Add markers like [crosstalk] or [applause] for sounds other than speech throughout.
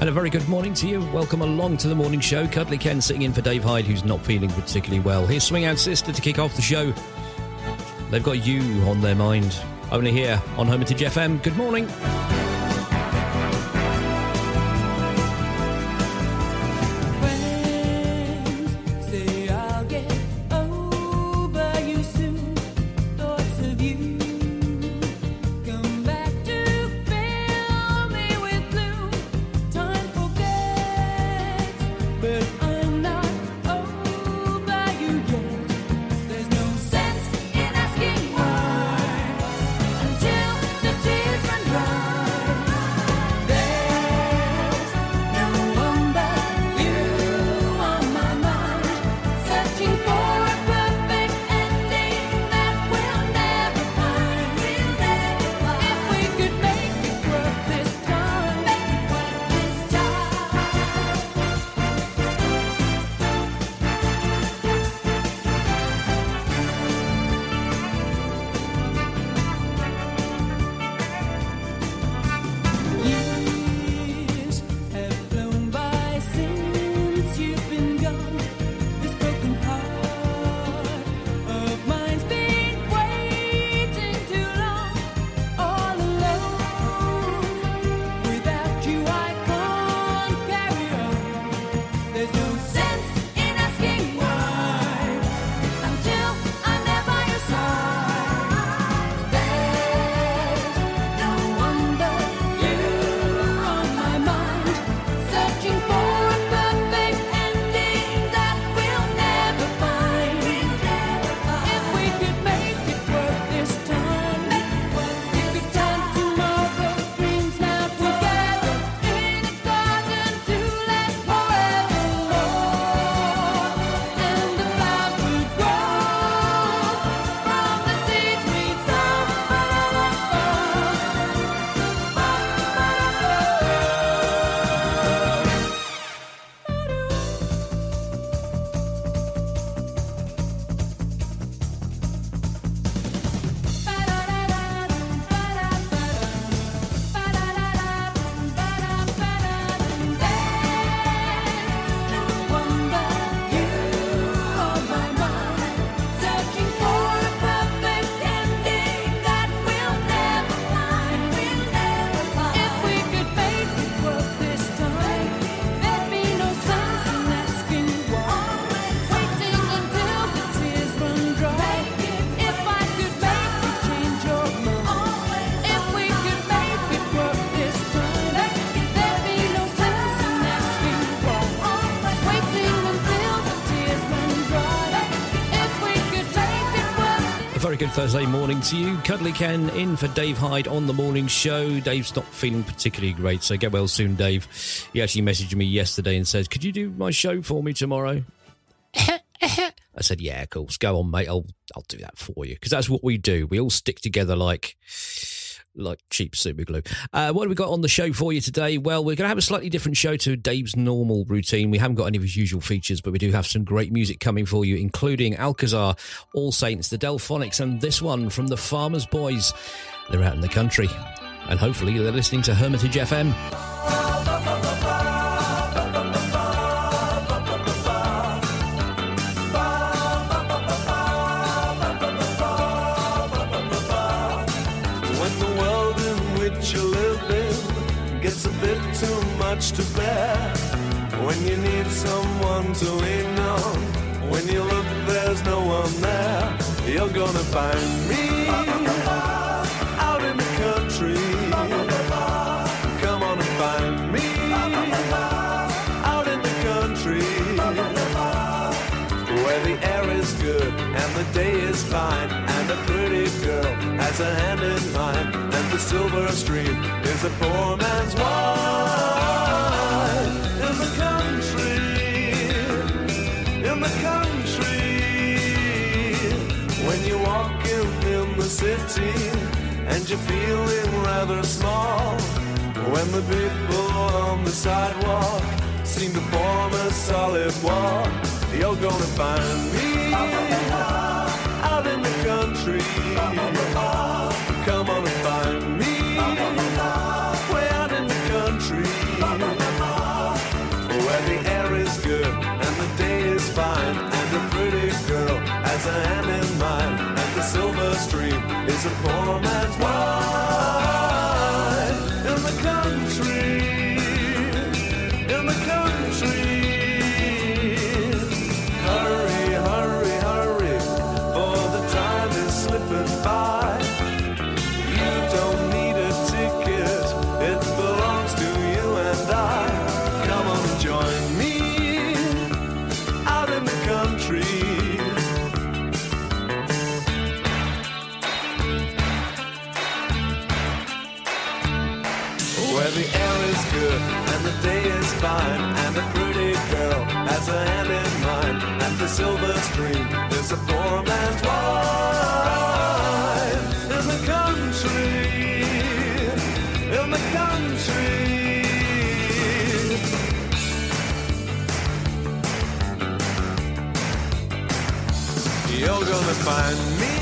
And a very good morning to you. Welcome along to the morning show. Cuddly Ken sitting in for Dave Hyde, who's not feeling particularly well. Here's Swing Out Sister to kick off the show. They've got you on their mind. Only here on Hermitage FM. Good morning. Thursday morning to you. Cuddly Ken in for Dave Hyde on the morning show. Dave's not feeling particularly great, so get well soon, Dave. He actually messaged me yesterday and says, Could you do my show for me tomorrow? [laughs] I said, Yeah, of course. Go on, mate. I'll I'll do that for you. Because that's what we do. We all stick together like like cheap super glue. Uh, what have we got on the show for you today? Well, we're going to have a slightly different show to Dave's normal routine. We haven't got any of his usual features, but we do have some great music coming for you, including Alcazar, All Saints, the Delphonics, and this one from the Farmers Boys. They're out in the country, and hopefully they're listening to Hermitage FM. Much to bear when you need someone to lean on. When you look, there's no one there. You're gonna find me out in the country. Come on and find me out in the country where the air is good and the day is fine and a pretty girl has a hand in mine and the silver stream is a poor man's wine. City and you're feeling rather small when the people on the sidewalk seem to form a solid wall. You're gonna find me out in the country. Is a poor man's wife a hand in mine, and the silver stream is a poor man's wife in the country, in the country. You're gonna find me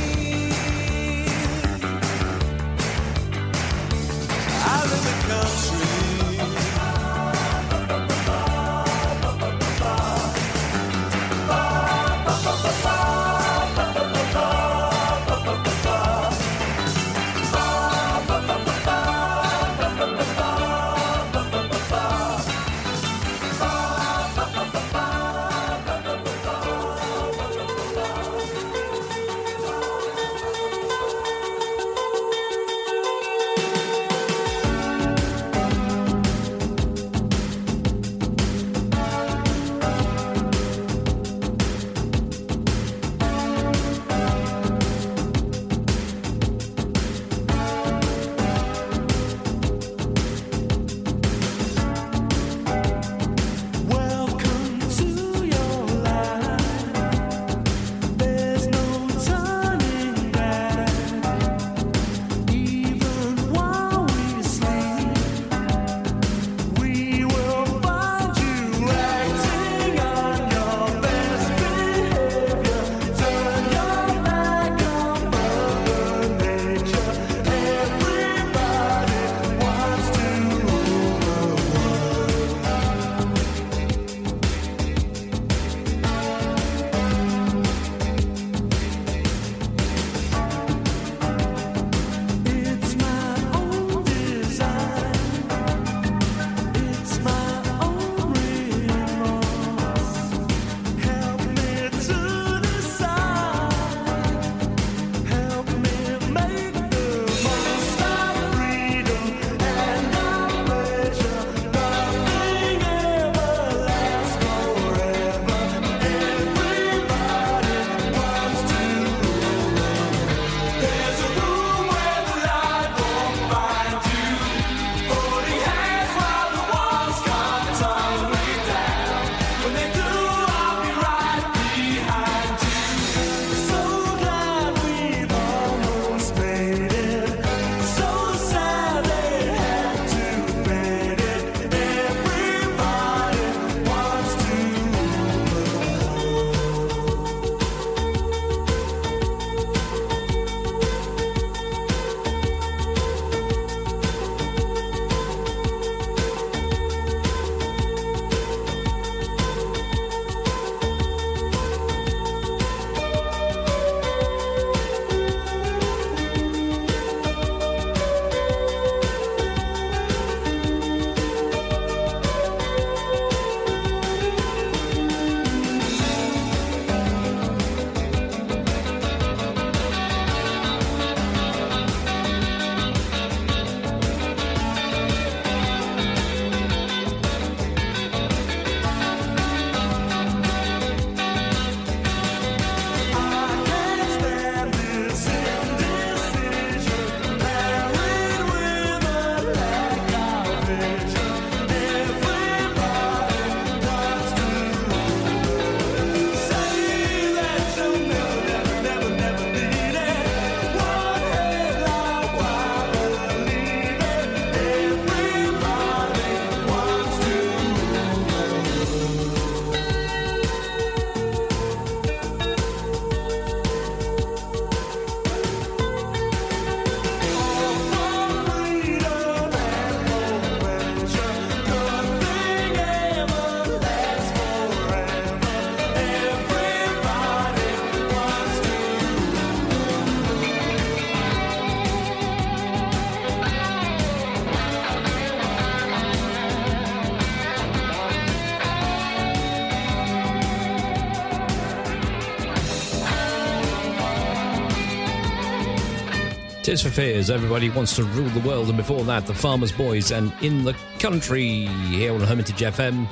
Tears for Fears, everybody wants to rule the world, and before that, the Farmers Boys and In the Country here on Hermitage FM.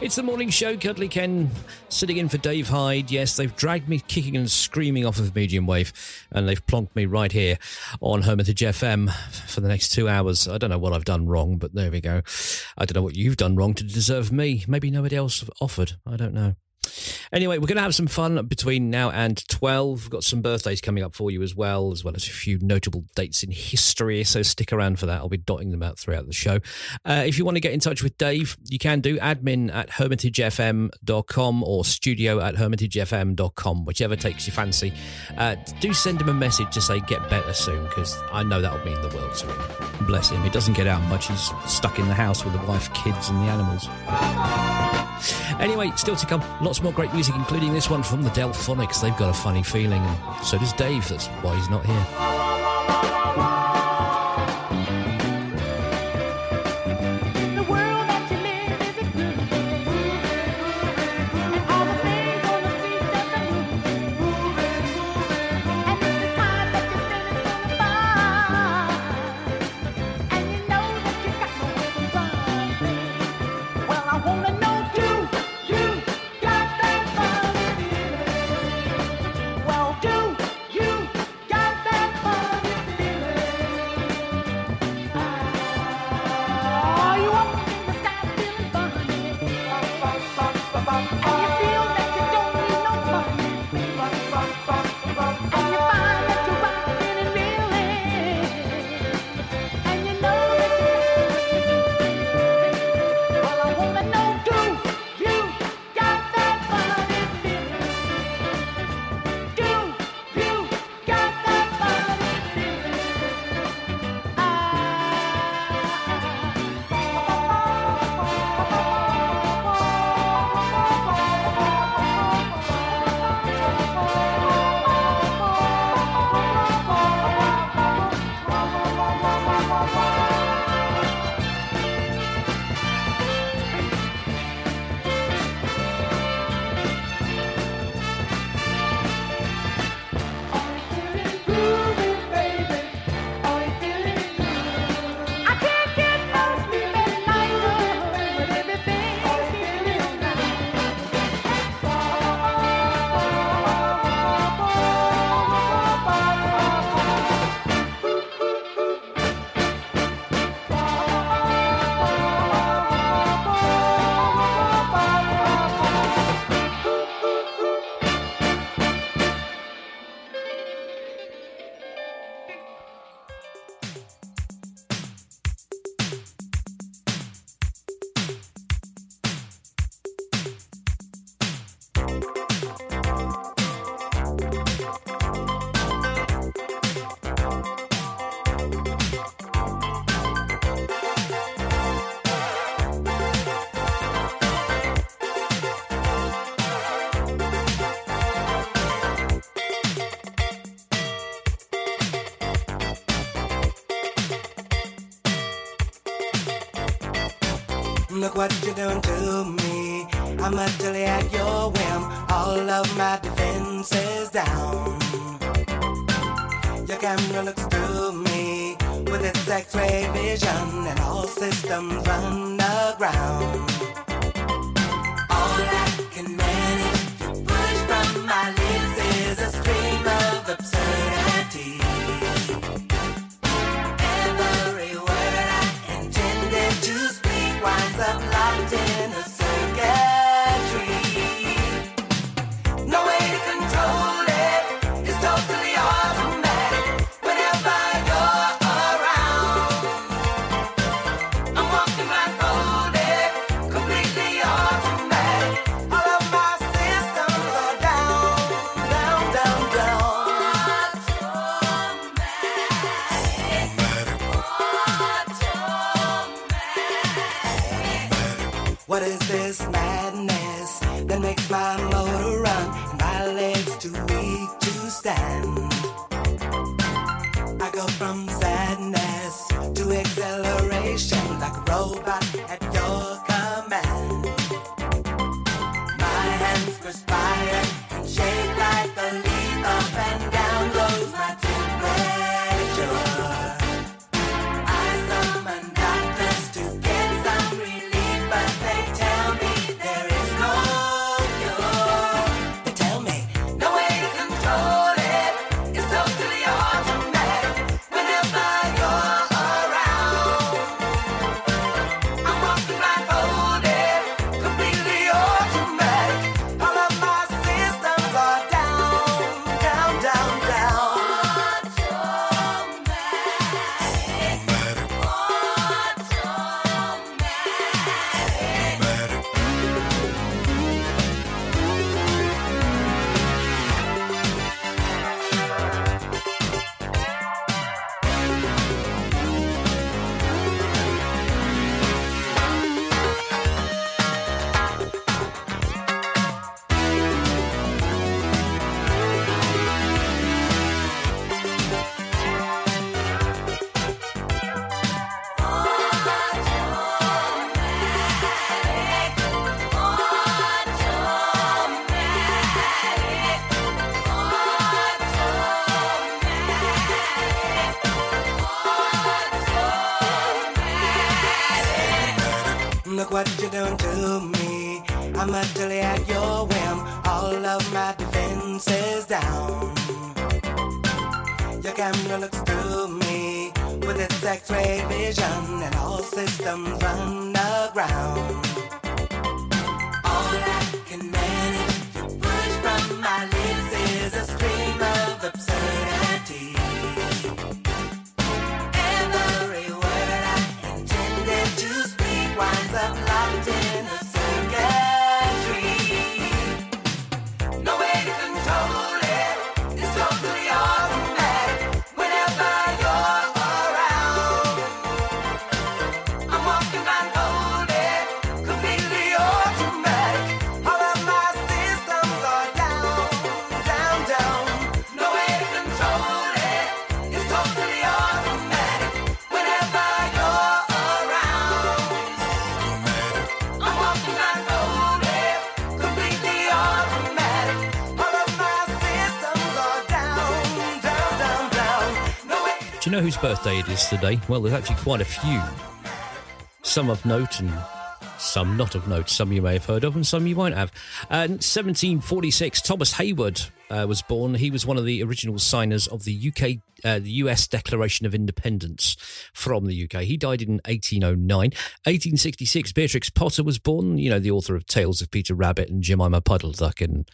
It's the morning show, Cuddly Ken sitting in for Dave Hyde. Yes, they've dragged me kicking and screaming off of medium wave, and they've plonked me right here on Hermitage FM for the next two hours. I don't know what I've done wrong, but there we go. I don't know what you've done wrong to deserve me. Maybe nobody else offered. I don't know. Anyway, we're going to have some fun between now and 12. We've got some birthdays coming up for you as well, as well as a few notable dates in history. So stick around for that. I'll be dotting them out throughout the show. Uh, if you want to get in touch with Dave, you can do admin at hermitagefm.com or studio at hermitagefm.com, whichever takes your fancy. Uh, do send him a message to say get better soon, because I know that'll mean the world to him. Bless him. He doesn't get out much. He's stuck in the house with the wife, kids, and the animals. Anyway, still to come, lots more great music, including this one from the Delphonics. They've got a funny feeling, and so does Dave. That's why he's not here. Look winds up locked in whose birthday it is today? Well, there's actually quite a few. Some of note and some not of note. Some you may have heard of and some you won't have. Uh, 1746, Thomas Heyward uh, was born. He was one of the original signers of the UK, uh, the US Declaration of Independence from the UK. He died in 1809. 1866, Beatrix Potter was born. You know, the author of Tales of Peter Rabbit and Jemima Puddle Duck and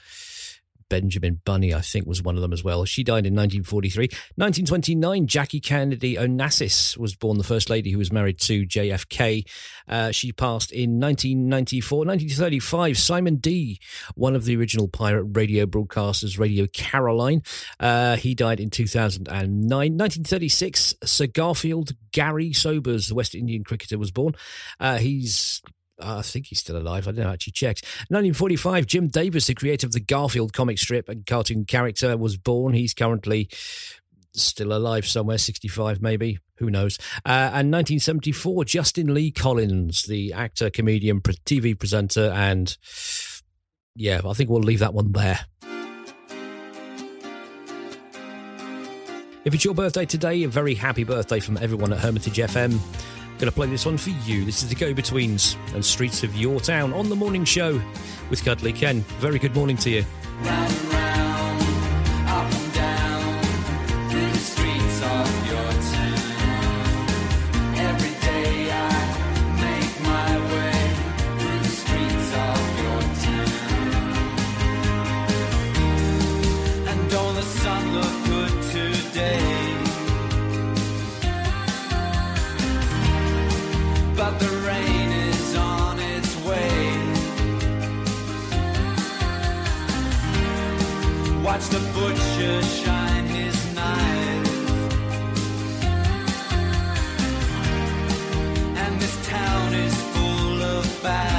Benjamin Bunny, I think, was one of them as well. She died in 1943. 1929, Jackie Kennedy Onassis was born, the first lady who was married to JFK. Uh, she passed in 1994. 1935, Simon Dee, one of the original pirate radio broadcasters, Radio Caroline. Uh, he died in 2009. 1936, Sir Garfield Gary Sobers, the West Indian cricketer, was born. Uh, he's I think he's still alive. I don't know, actually checked. 1945, Jim Davis, the creator of the Garfield comic strip and cartoon character, was born. He's currently still alive somewhere, 65 maybe. Who knows? Uh, and 1974, Justin Lee Collins, the actor, comedian, TV presenter, and yeah, I think we'll leave that one there. If it's your birthday today, a very happy birthday from everyone at Hermitage FM. Going to play this one for you. This is the Go Betweens and Streets of Your Town on the morning show with Cuddly Ken. Very good morning to you. back.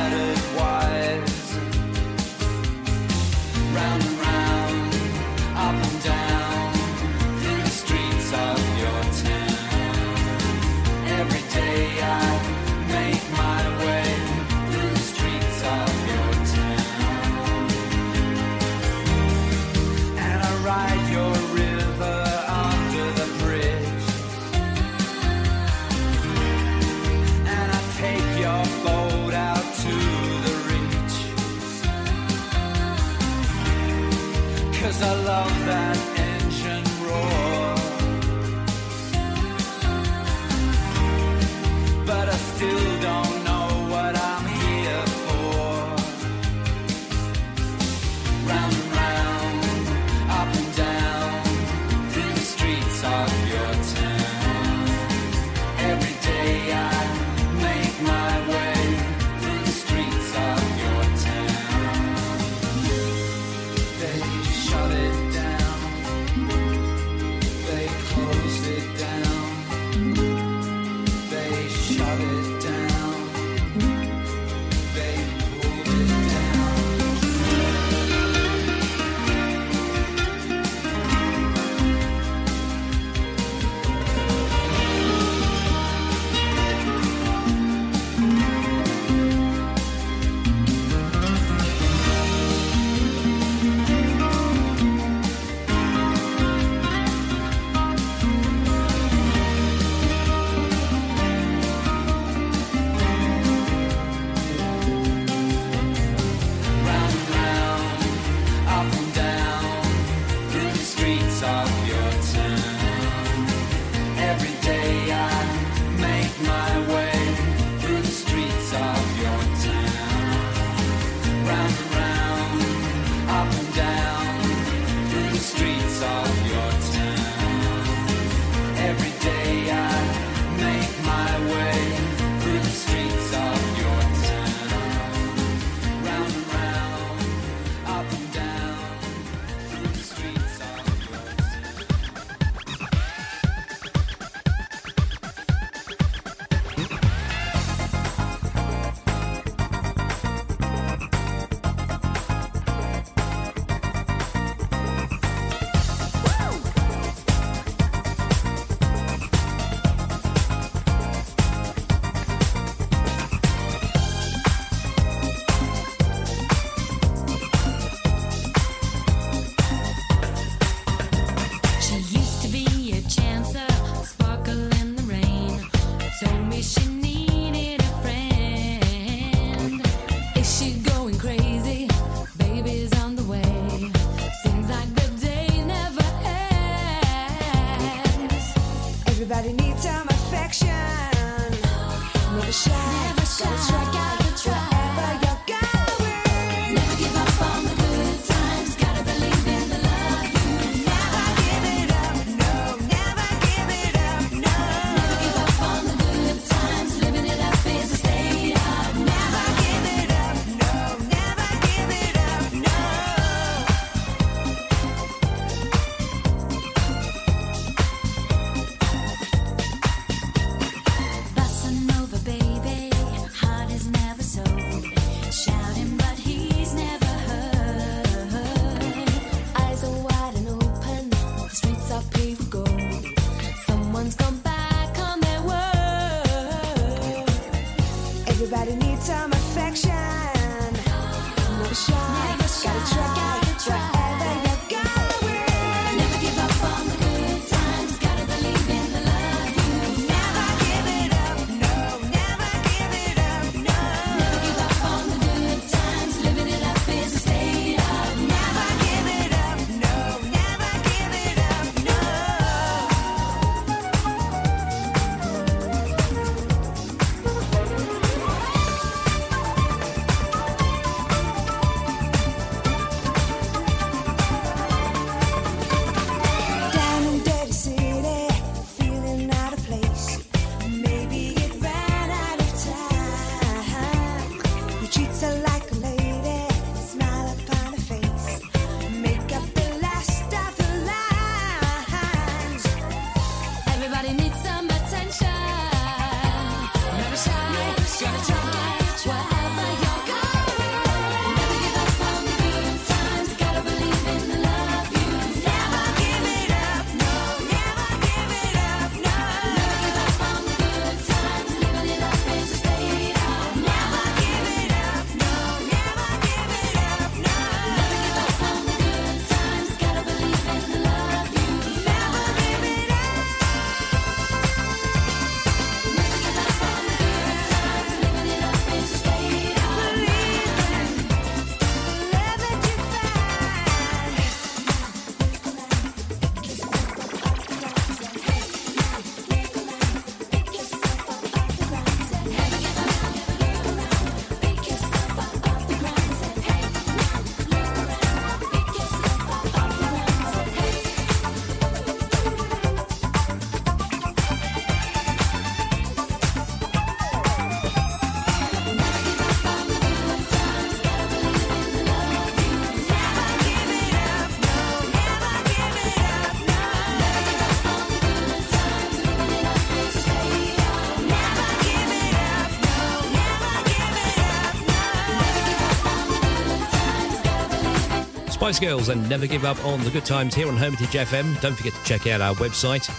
Spice Girls and Never Give Up on the Good Times here on Hermitage FM. Don't forget to check out our website.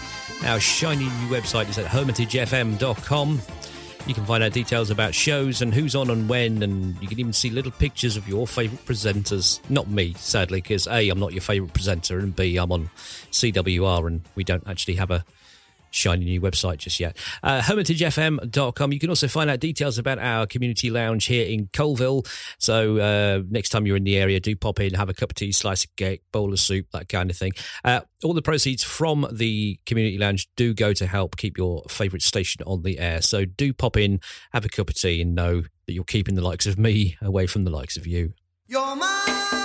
Our shiny new website is at hermitagefm.com. You can find out details about shows and who's on and when, and you can even see little pictures of your favourite presenters. Not me, sadly, because A, I'm not your favourite presenter, and B, I'm on CWR and we don't actually have a shiny new website just yet. Uh, hermitagefm.com. You can also find out details about our community lounge here in Coalville. So uh, next time you're in the area, do pop in, have a cup of tea, slice of cake, bowl of soup, that kind of thing. Uh, all the proceeds from the community lounge do go to help keep your favourite station on the air. So do pop in, have a cup of tea, and know that you're keeping the likes of me away from the likes of you. You're mine.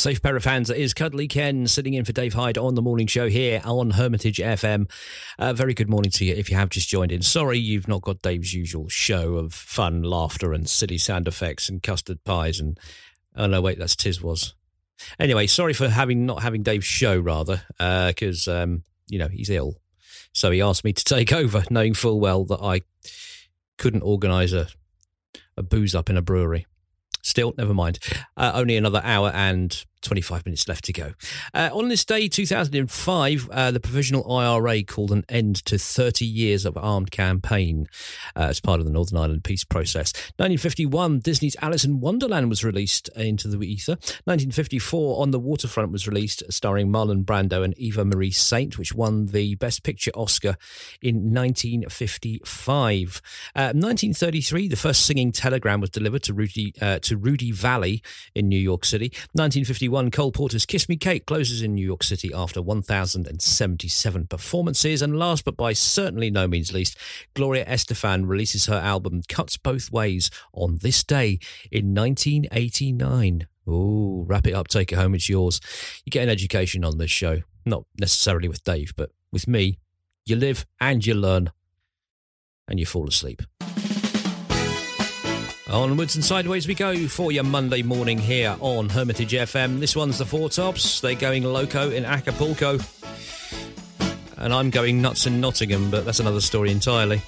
Safe pair of hands that is Cuddly Ken sitting in for Dave Hyde on the morning show here on Hermitage FM. Uh, very good morning to you if you have just joined in. Sorry you've not got Dave's usual show of fun, laughter, and silly sound effects and custard pies and oh no, wait, that's Tiswas. Anyway, sorry for having not having Dave's show rather, because um, you know he's ill, so he asked me to take [laughs] over, knowing full well that I couldn't organise a a booze up in a brewery. Still, never mind. Uh, only another hour and 25 minutes left to go. Uh, on this day, 2005, uh, the Provisional IRA called an end to 30 years of armed campaign uh, as part of the Northern Ireland peace process. 1951, Disney's Alice in Wonderland was released into the ether. 1954, On the Waterfront was released, starring Marlon Brando and Eva Marie Saint, which won the Best Picture Oscar in 1955. Uh, 1933, the first singing telegram was delivered to Rudy, uh, to Rudy Vallée in New York City. 1951, Cole Porter's Kiss Me Kate closes in New York City after 1,077 performances. And last but by certainly no means least, Gloria Estefan releases her album Cuts Both Ways on this day in 1989. Oh, wrap it up, take it home, it's yours. You get an education on this show, not necessarily with Dave, but with me. You live and you learn, and you fall asleep. Onwards and sideways we go for your Monday morning here on Hermitage FM. This one's the Four Tops. They're going loco in Acapulco. And I'm going nuts in Nottingham, but that's another story entirely.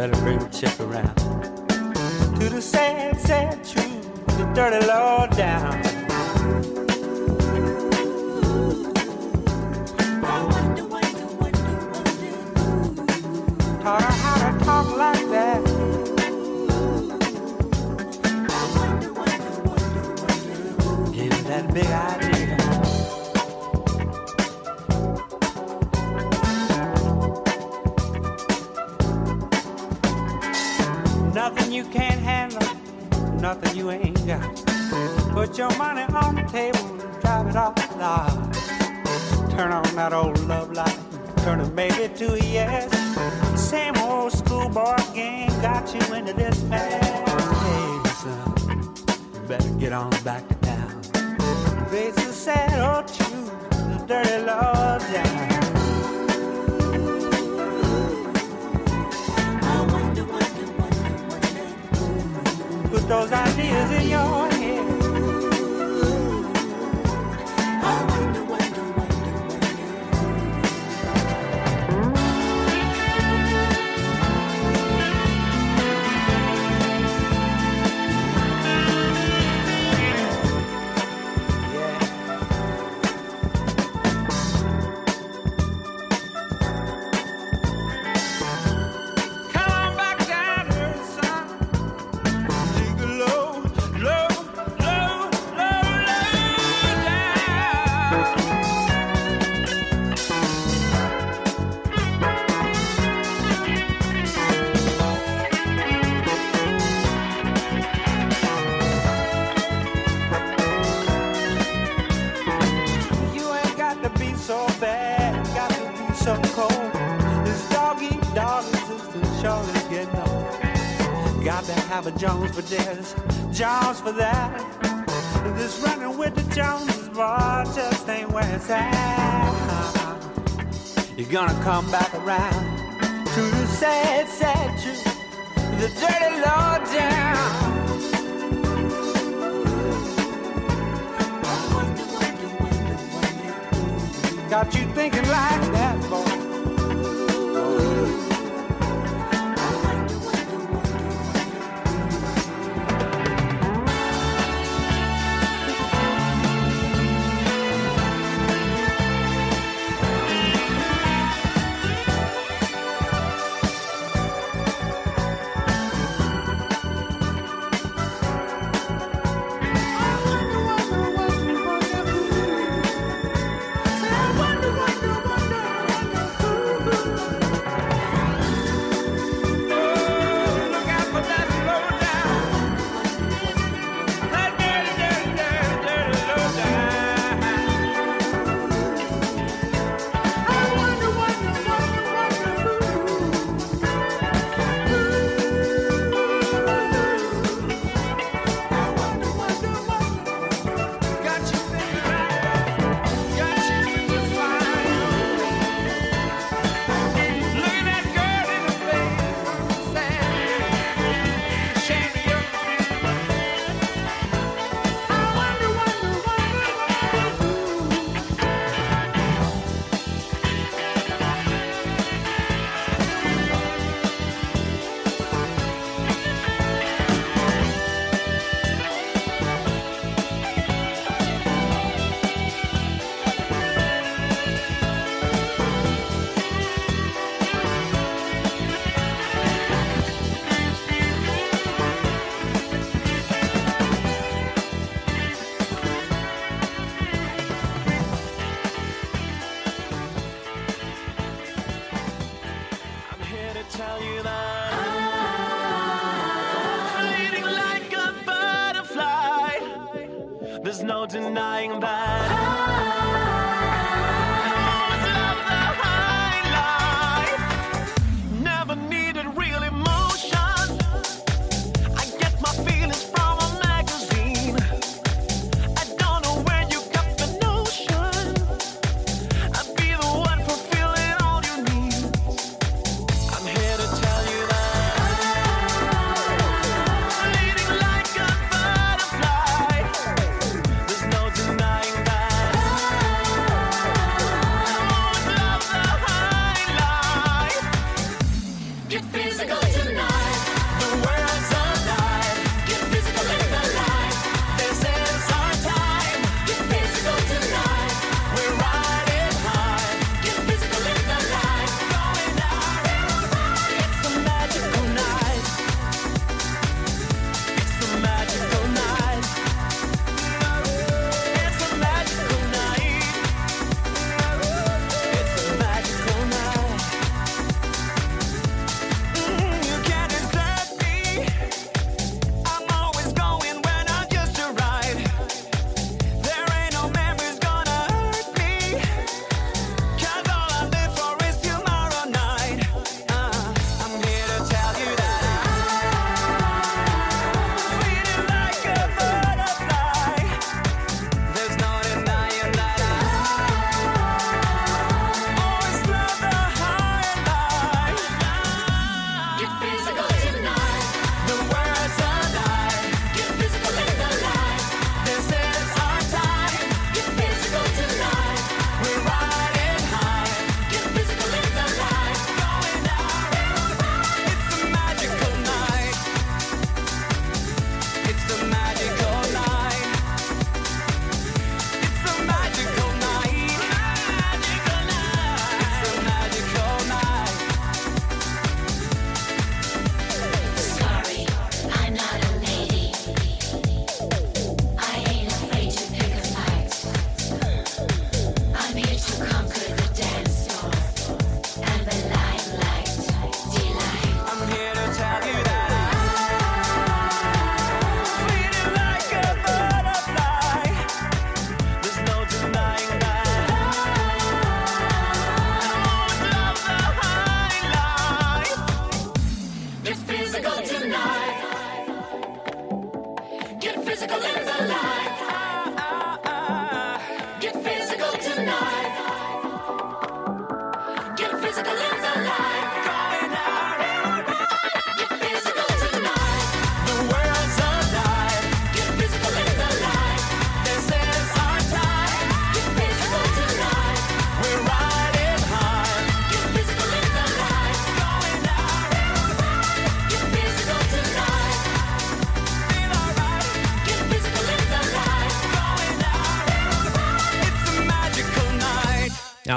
Better bring the check around to the sad, sad truth, the dirty Lord down.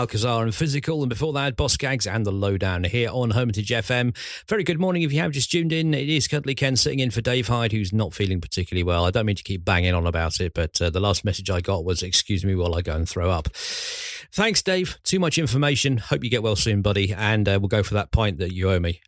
Alcazar and Physical, and before that, Boz Scaggs and The Lowdown here on Hermitage FM. Very good morning if you have just tuned in. It is Cuddly Ken sitting in for Dave Hyde, who's not feeling particularly well. I don't mean to keep banging on about it, but uh, the last message I got was, Excuse me while I go and throw up. Thanks, Dave. Too much information. Hope you get well soon, buddy, and uh, we'll go for that pint that you owe me.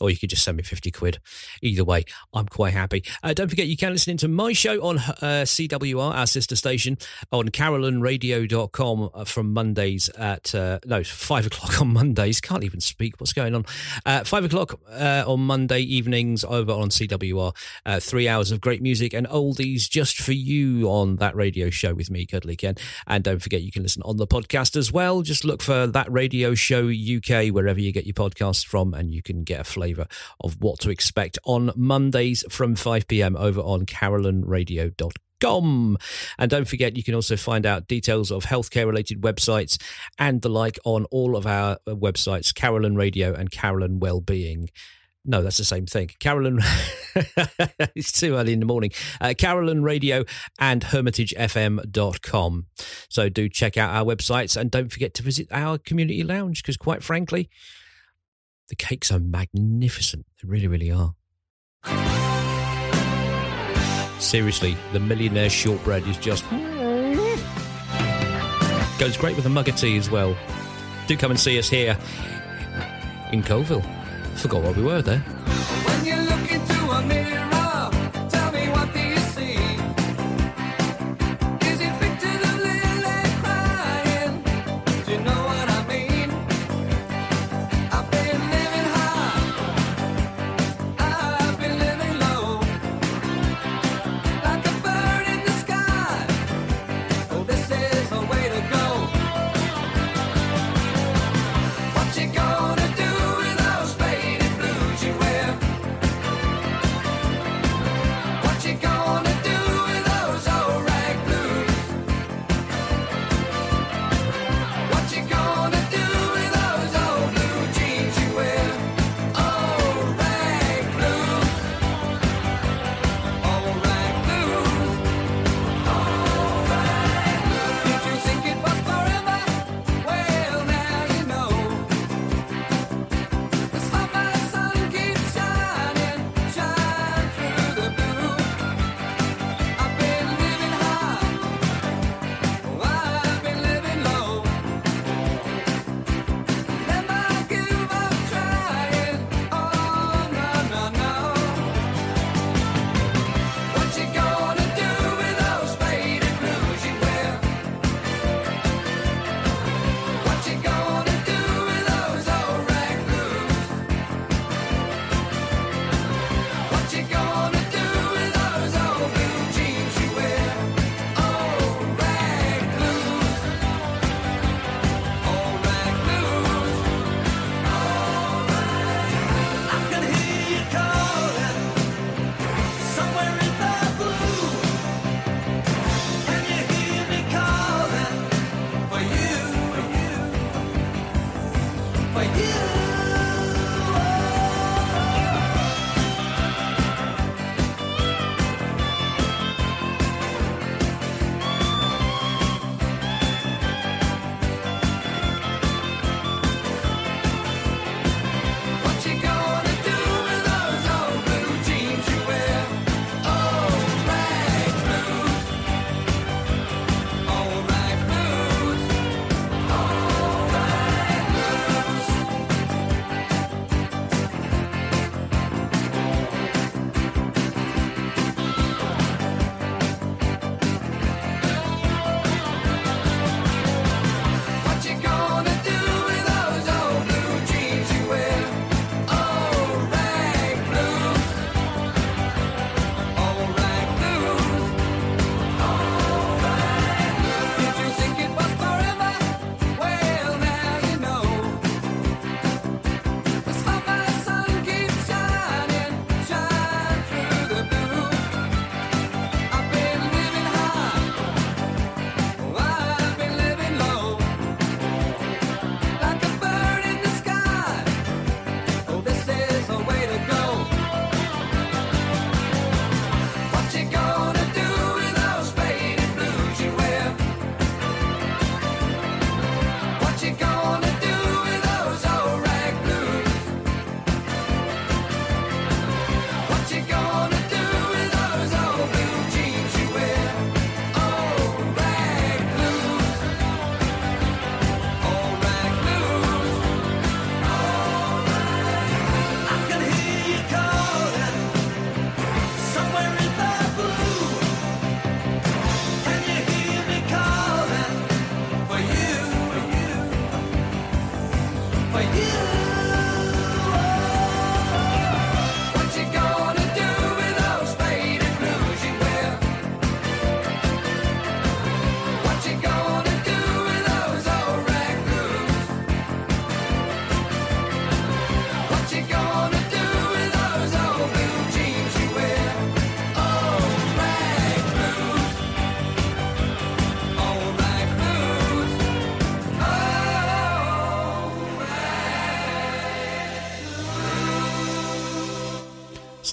Or you could just send me 50 quid. Either way, I'm quite happy. Uh, don't forget, you can listen into my show on uh, CWR, our sister station, on carillonradio.com uh, from Mondays at, uh, no, 5 o'clock on Mondays. Can't even speak. What's going on? Uh, 5 o'clock uh, on Monday evenings over on CWR. Three hours of great music and oldies just for you on that radio show with me, Cuddly Ken. And don't forget, you can listen on the podcast as well. Just look for that radio show UK wherever you get your podcast from, and you can get a flavour of what to expect on Mondays from 5 p.m. over on carillonradio.com. And don't forget, you can also find out details of healthcare related websites and the like on all of our uh, websites, Carillon Radio and Carillon Wellbeing. No, that's the same thing. Carillon, [laughs] it's too early in the morning. Uh, Carillon Radio and hermitagefm.com. So do check out our websites and don't forget to visit our community lounge because, quite frankly, the cakes are magnificent. They really, really are. Seriously, the millionaire shortbread is just. Goes great with a mug of tea as well. Do come and see us here in Coalville. Forgot where we were there.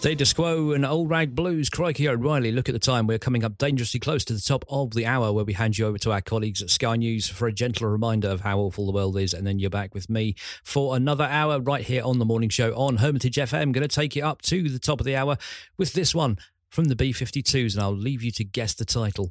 Status Quo and Old Rag Blues. Crikey O'Reilly, look at the time. We're coming up dangerously close to the top of the hour where we hand you over to our colleagues at Sky News for a gentle reminder of how awful the world is. And then you're back with me for another hour right here on the morning show on Hermitage FM. Going to take you up to the top of the hour with this one from the B 52s. And I'll leave you to guess the title.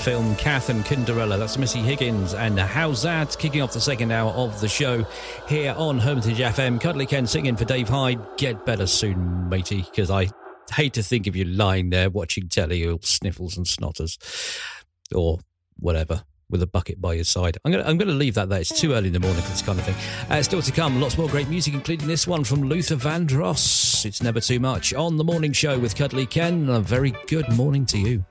film Kath and Cinderella. That's Missy Higgins and How's That? Kicking off the second hour of the show here on Hermitage FM. Cuddly Ken singing for Dave Hyde. Get better soon, matey, because I hate to think of you lying there watching telly, all sniffles and snotters or whatever with a bucket by your side. I'm going to, I'm to leave that there. It's too early in the morning for this kind of thing. Uh, still to come, lots more great music, including this one from Luther Vandross. It's never too much on the morning show with Cuddly Ken. A very good morning to you.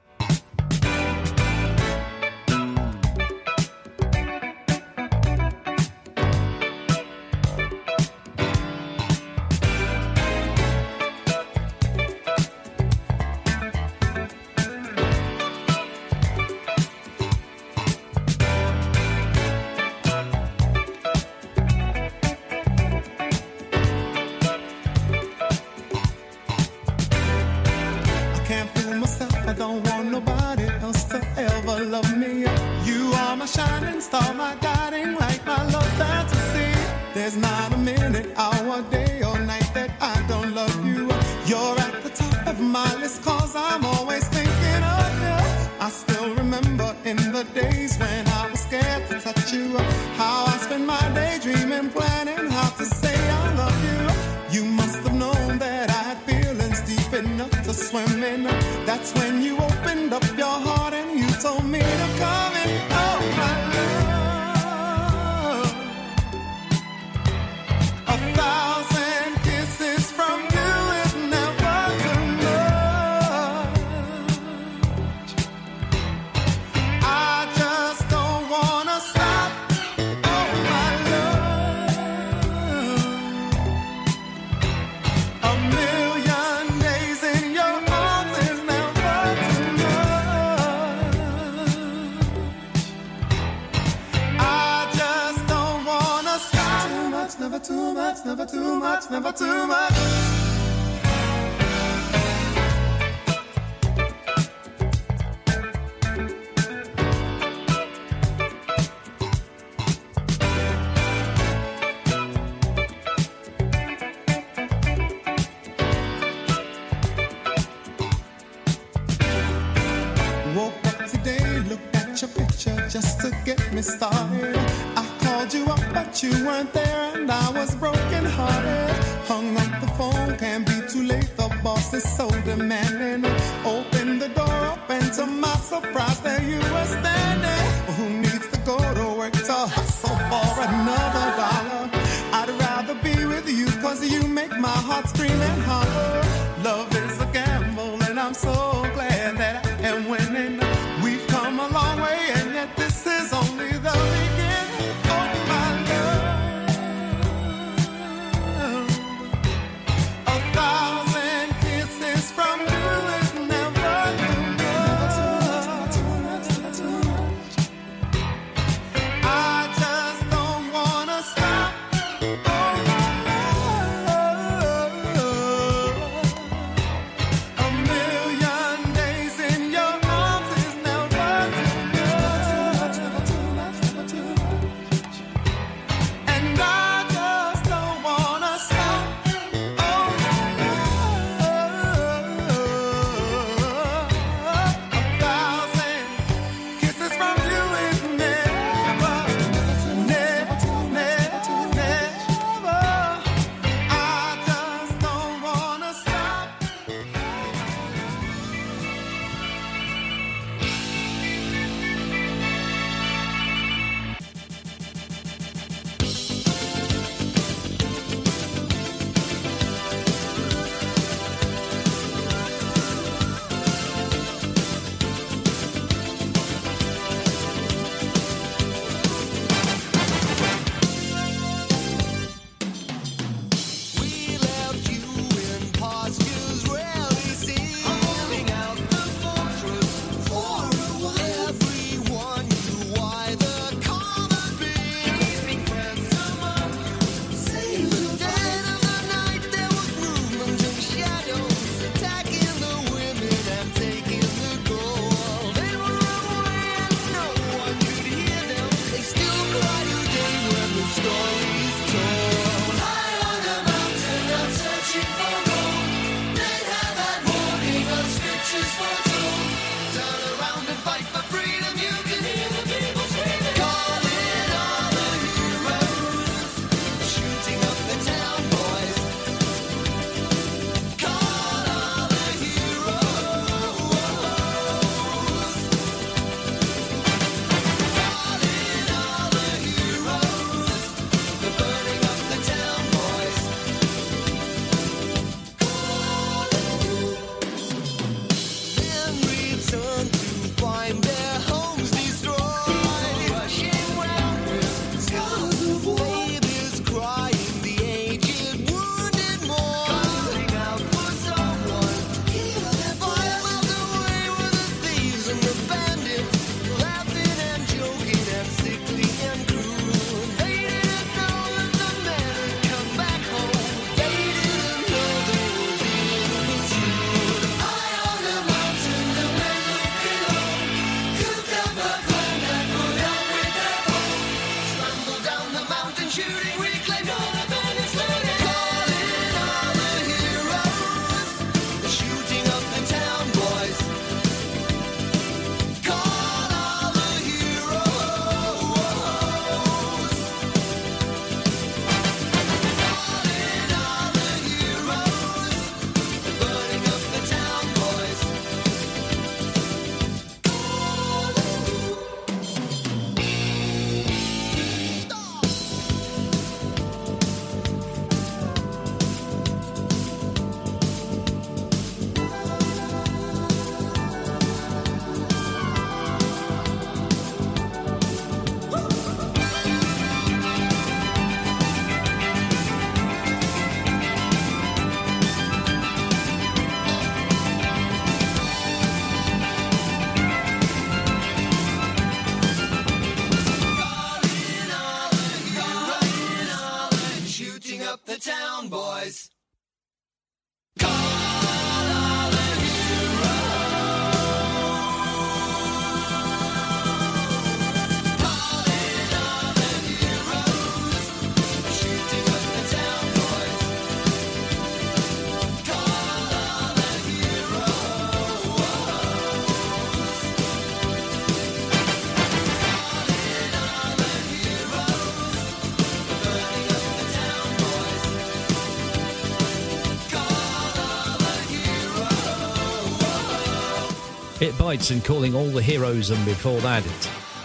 And calling all the heroes, and before that,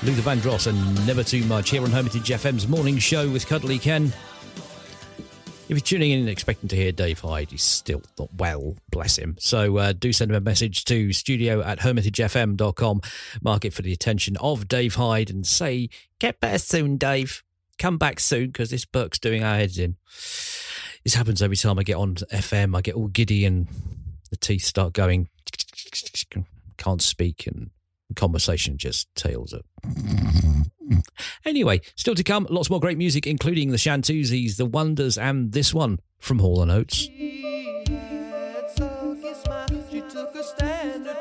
Luther Vandross and Never Too Much here on Hermitage FM's morning show with Cuddly Ken. If you're tuning in and expecting to hear Dave Hyde, he's still not well, bless him. So uh, do send him a message to studio at hermitagefm.com, mark it for the attention of Dave Hyde, and say, Get better soon, Dave. Come back soon because this book's doing our heads in. This happens every time I get on FM. I get all giddy and the teeth start going. Can't speak and conversation just tails up. Anyway, still to come, lots more great music, including the Shantuzis, the Wonders, and this one from Hall and Oates. She took a standard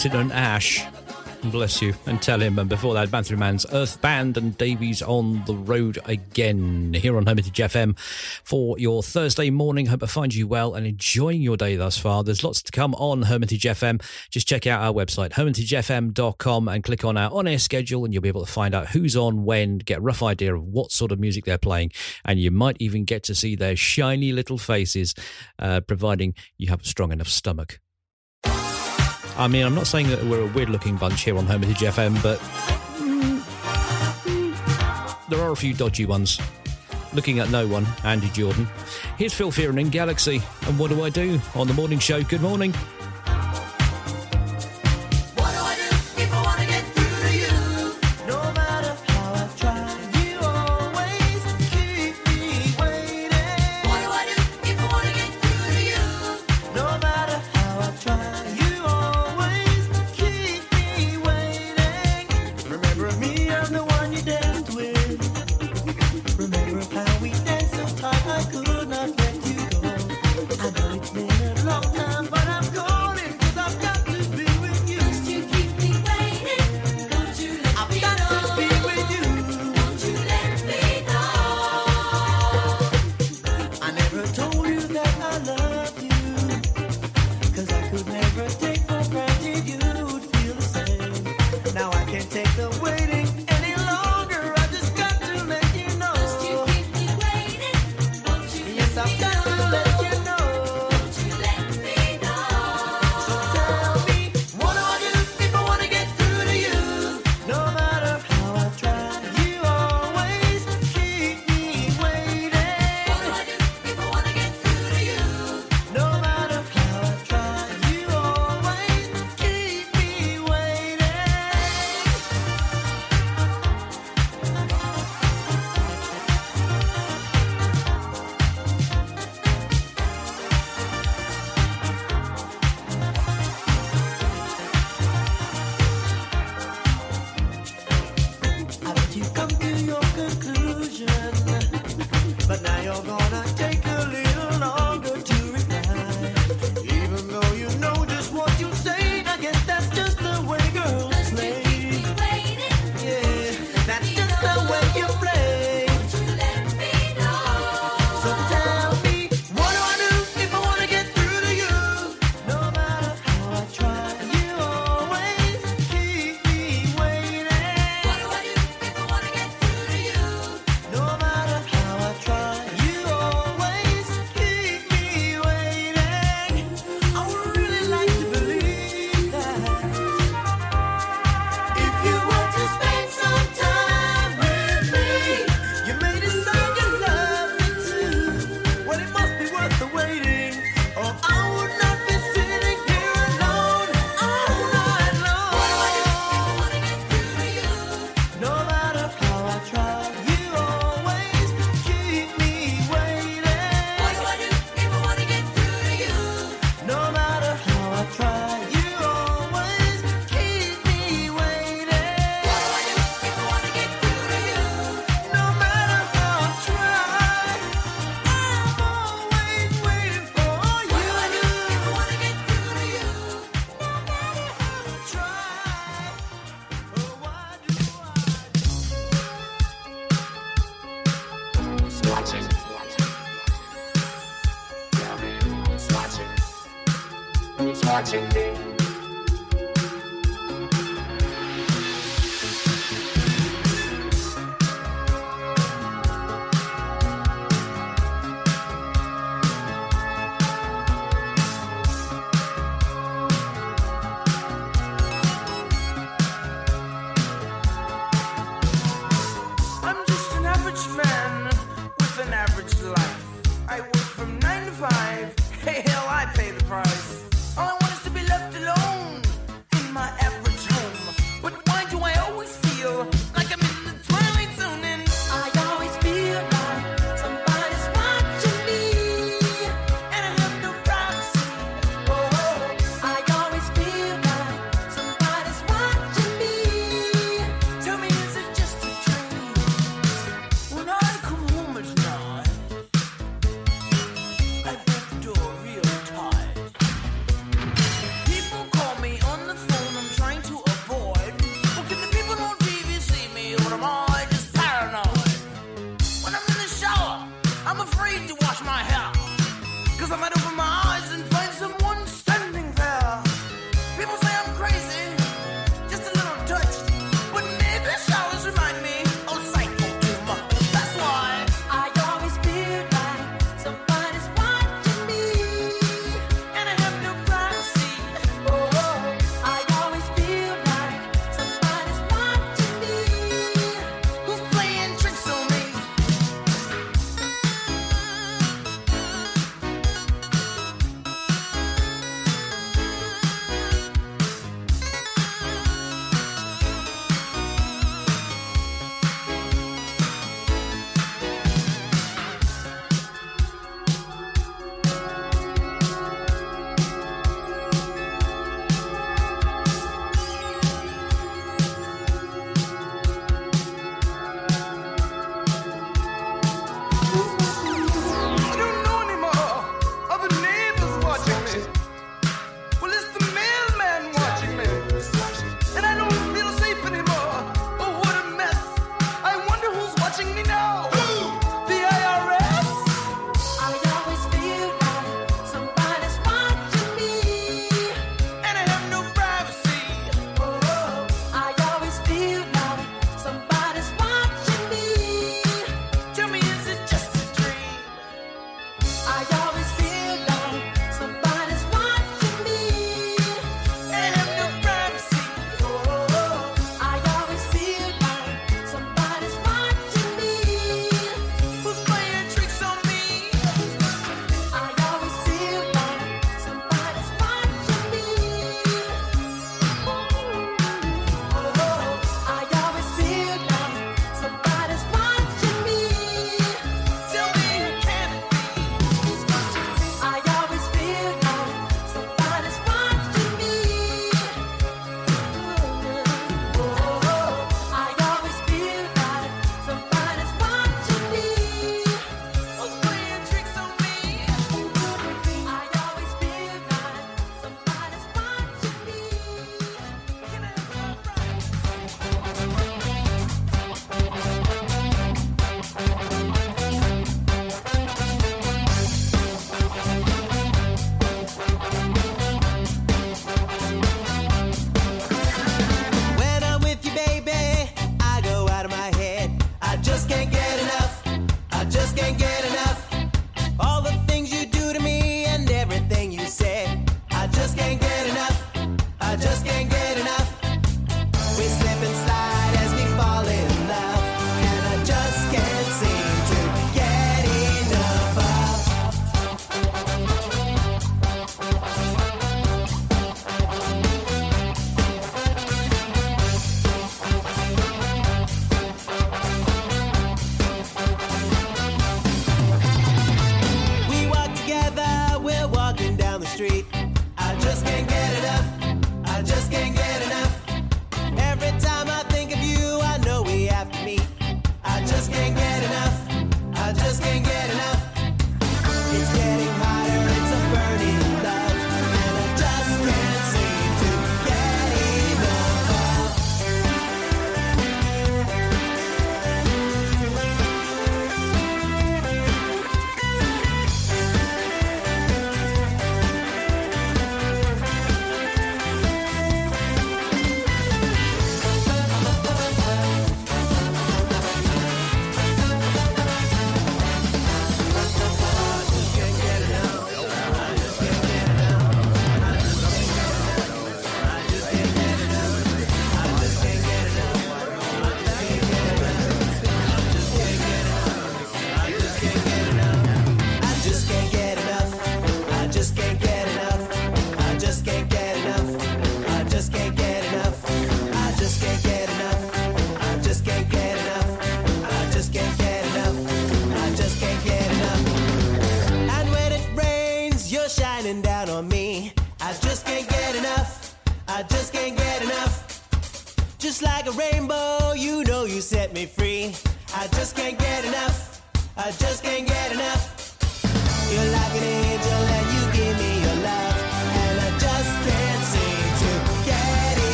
Clinton and Ash. Bless you. And tell him. And before that, Manfred Mann's Earth Band and Davy's on the road again here on Hermitage FM for your Thursday morning. Hope I find you well and enjoying your day thus far. There's lots to come on Hermitage FM. Just check out our website, hermitagefm.com, and click on our on air schedule, and you'll be able to find out who's on when, get a rough idea of what sort of music they're playing, and you might even get to see their shiny little faces, uh, providing you have a strong enough stomach I mean, I'm not saying that we're a weird looking bunch here on Hermitage FM, but there are a few dodgy ones. Looking at no one, Andy Jordan. Here's Phil Fearon in Galaxy, and what do I do on the morning show? Good morning.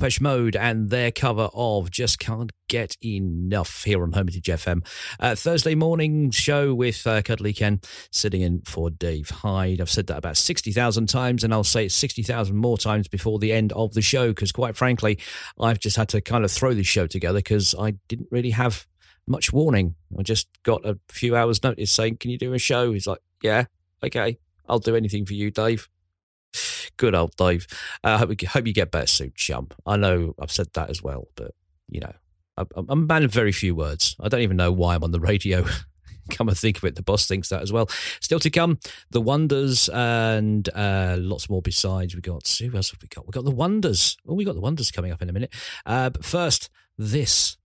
Depeche Mode and their cover of Just Can't Get Enough here on Hermitage FM. Uh, Thursday morning show with uh, Cuddly Ken sitting in for Dave Hyde. I've said that about 60,000 times and I'll say it 60,000 more times before the end of the show because, quite frankly, I've just had to kind of throw this show together because I didn't really have much warning. I just got a few hours' notice saying, Can you do a show? He's like, Yeah, okay, I'll do anything for you, Dave. Good old Dave. I uh, hope, hope you get better soon, chum. I know I've said that as well, but you know, I'm, I'm a man of very few words. I don't even know why I'm on the radio. [laughs] Come and think of it, the boss thinks that as well. Still to come, the wonders and uh, lots more besides. We got who else have we got? We got the wonders. Oh, we got the wonders coming up in a minute. Uh, but first, this.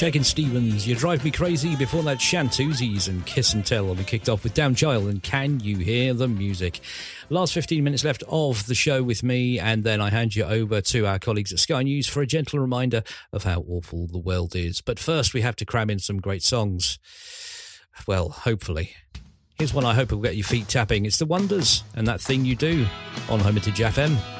Shakin' Stevens, You Drive Me Crazy, before that Shantuzies and Kiss and Tell, and we kicked off with Down Child and Can You Hear the Music? Last 15 minutes left of the show with me, and then I hand you over to our colleagues at Sky News for a gentle reminder of how awful the world is. But first, we have to cram in some great songs. Well, hopefully. Here's one I hope will get your feet tapping. It's The Wonders and that thing you do on Hermitage FM.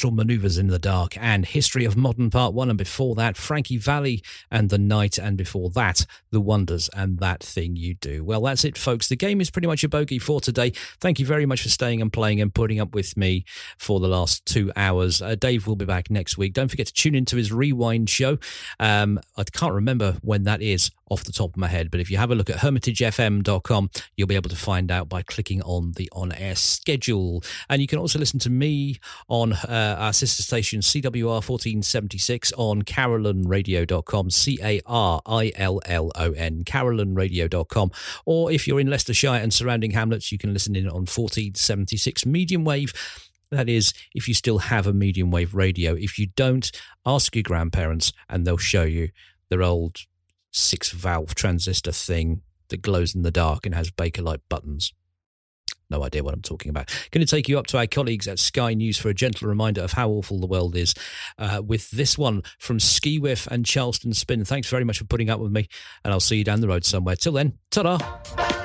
Orchestral Maneuvers in the Dark and History of Modern Part 1. And before that, Frankie Valli and The Night. And before that, The Wonders and That Thing You Do. Well, that's it, folks. The game is pretty much a bogey for today. Thank you very much for staying and playing and putting up with me for the last two hours. Uh, Dave will be back next week. Don't forget to tune into his Rewind show. Um, I can't remember when that is off the top of my head, but if you have a look at hermitagefm.com, you'll be able to find out by clicking on the on air schedule. And you can also listen to me on uh, Uh, our sister station CWR 1476 on carillonradio.com, C A R I L L O N, carillonradio.com. Or if you're in Leicestershire and surrounding hamlets, you can listen in on 1476 medium wave. That is, if you still have a medium wave radio. If you don't, ask your grandparents and they'll show you their old six valve transistor thing that glows in the dark and has Bakelite buttons. No idea what I'm talking about. Going to take you up to our colleagues at Sky News for a gentle reminder of how awful the world is uh, with this one from Ski Whiff and Charleston Spin. Thanks very much for putting up with me, and I'll see you down the road somewhere. Till then, ta da!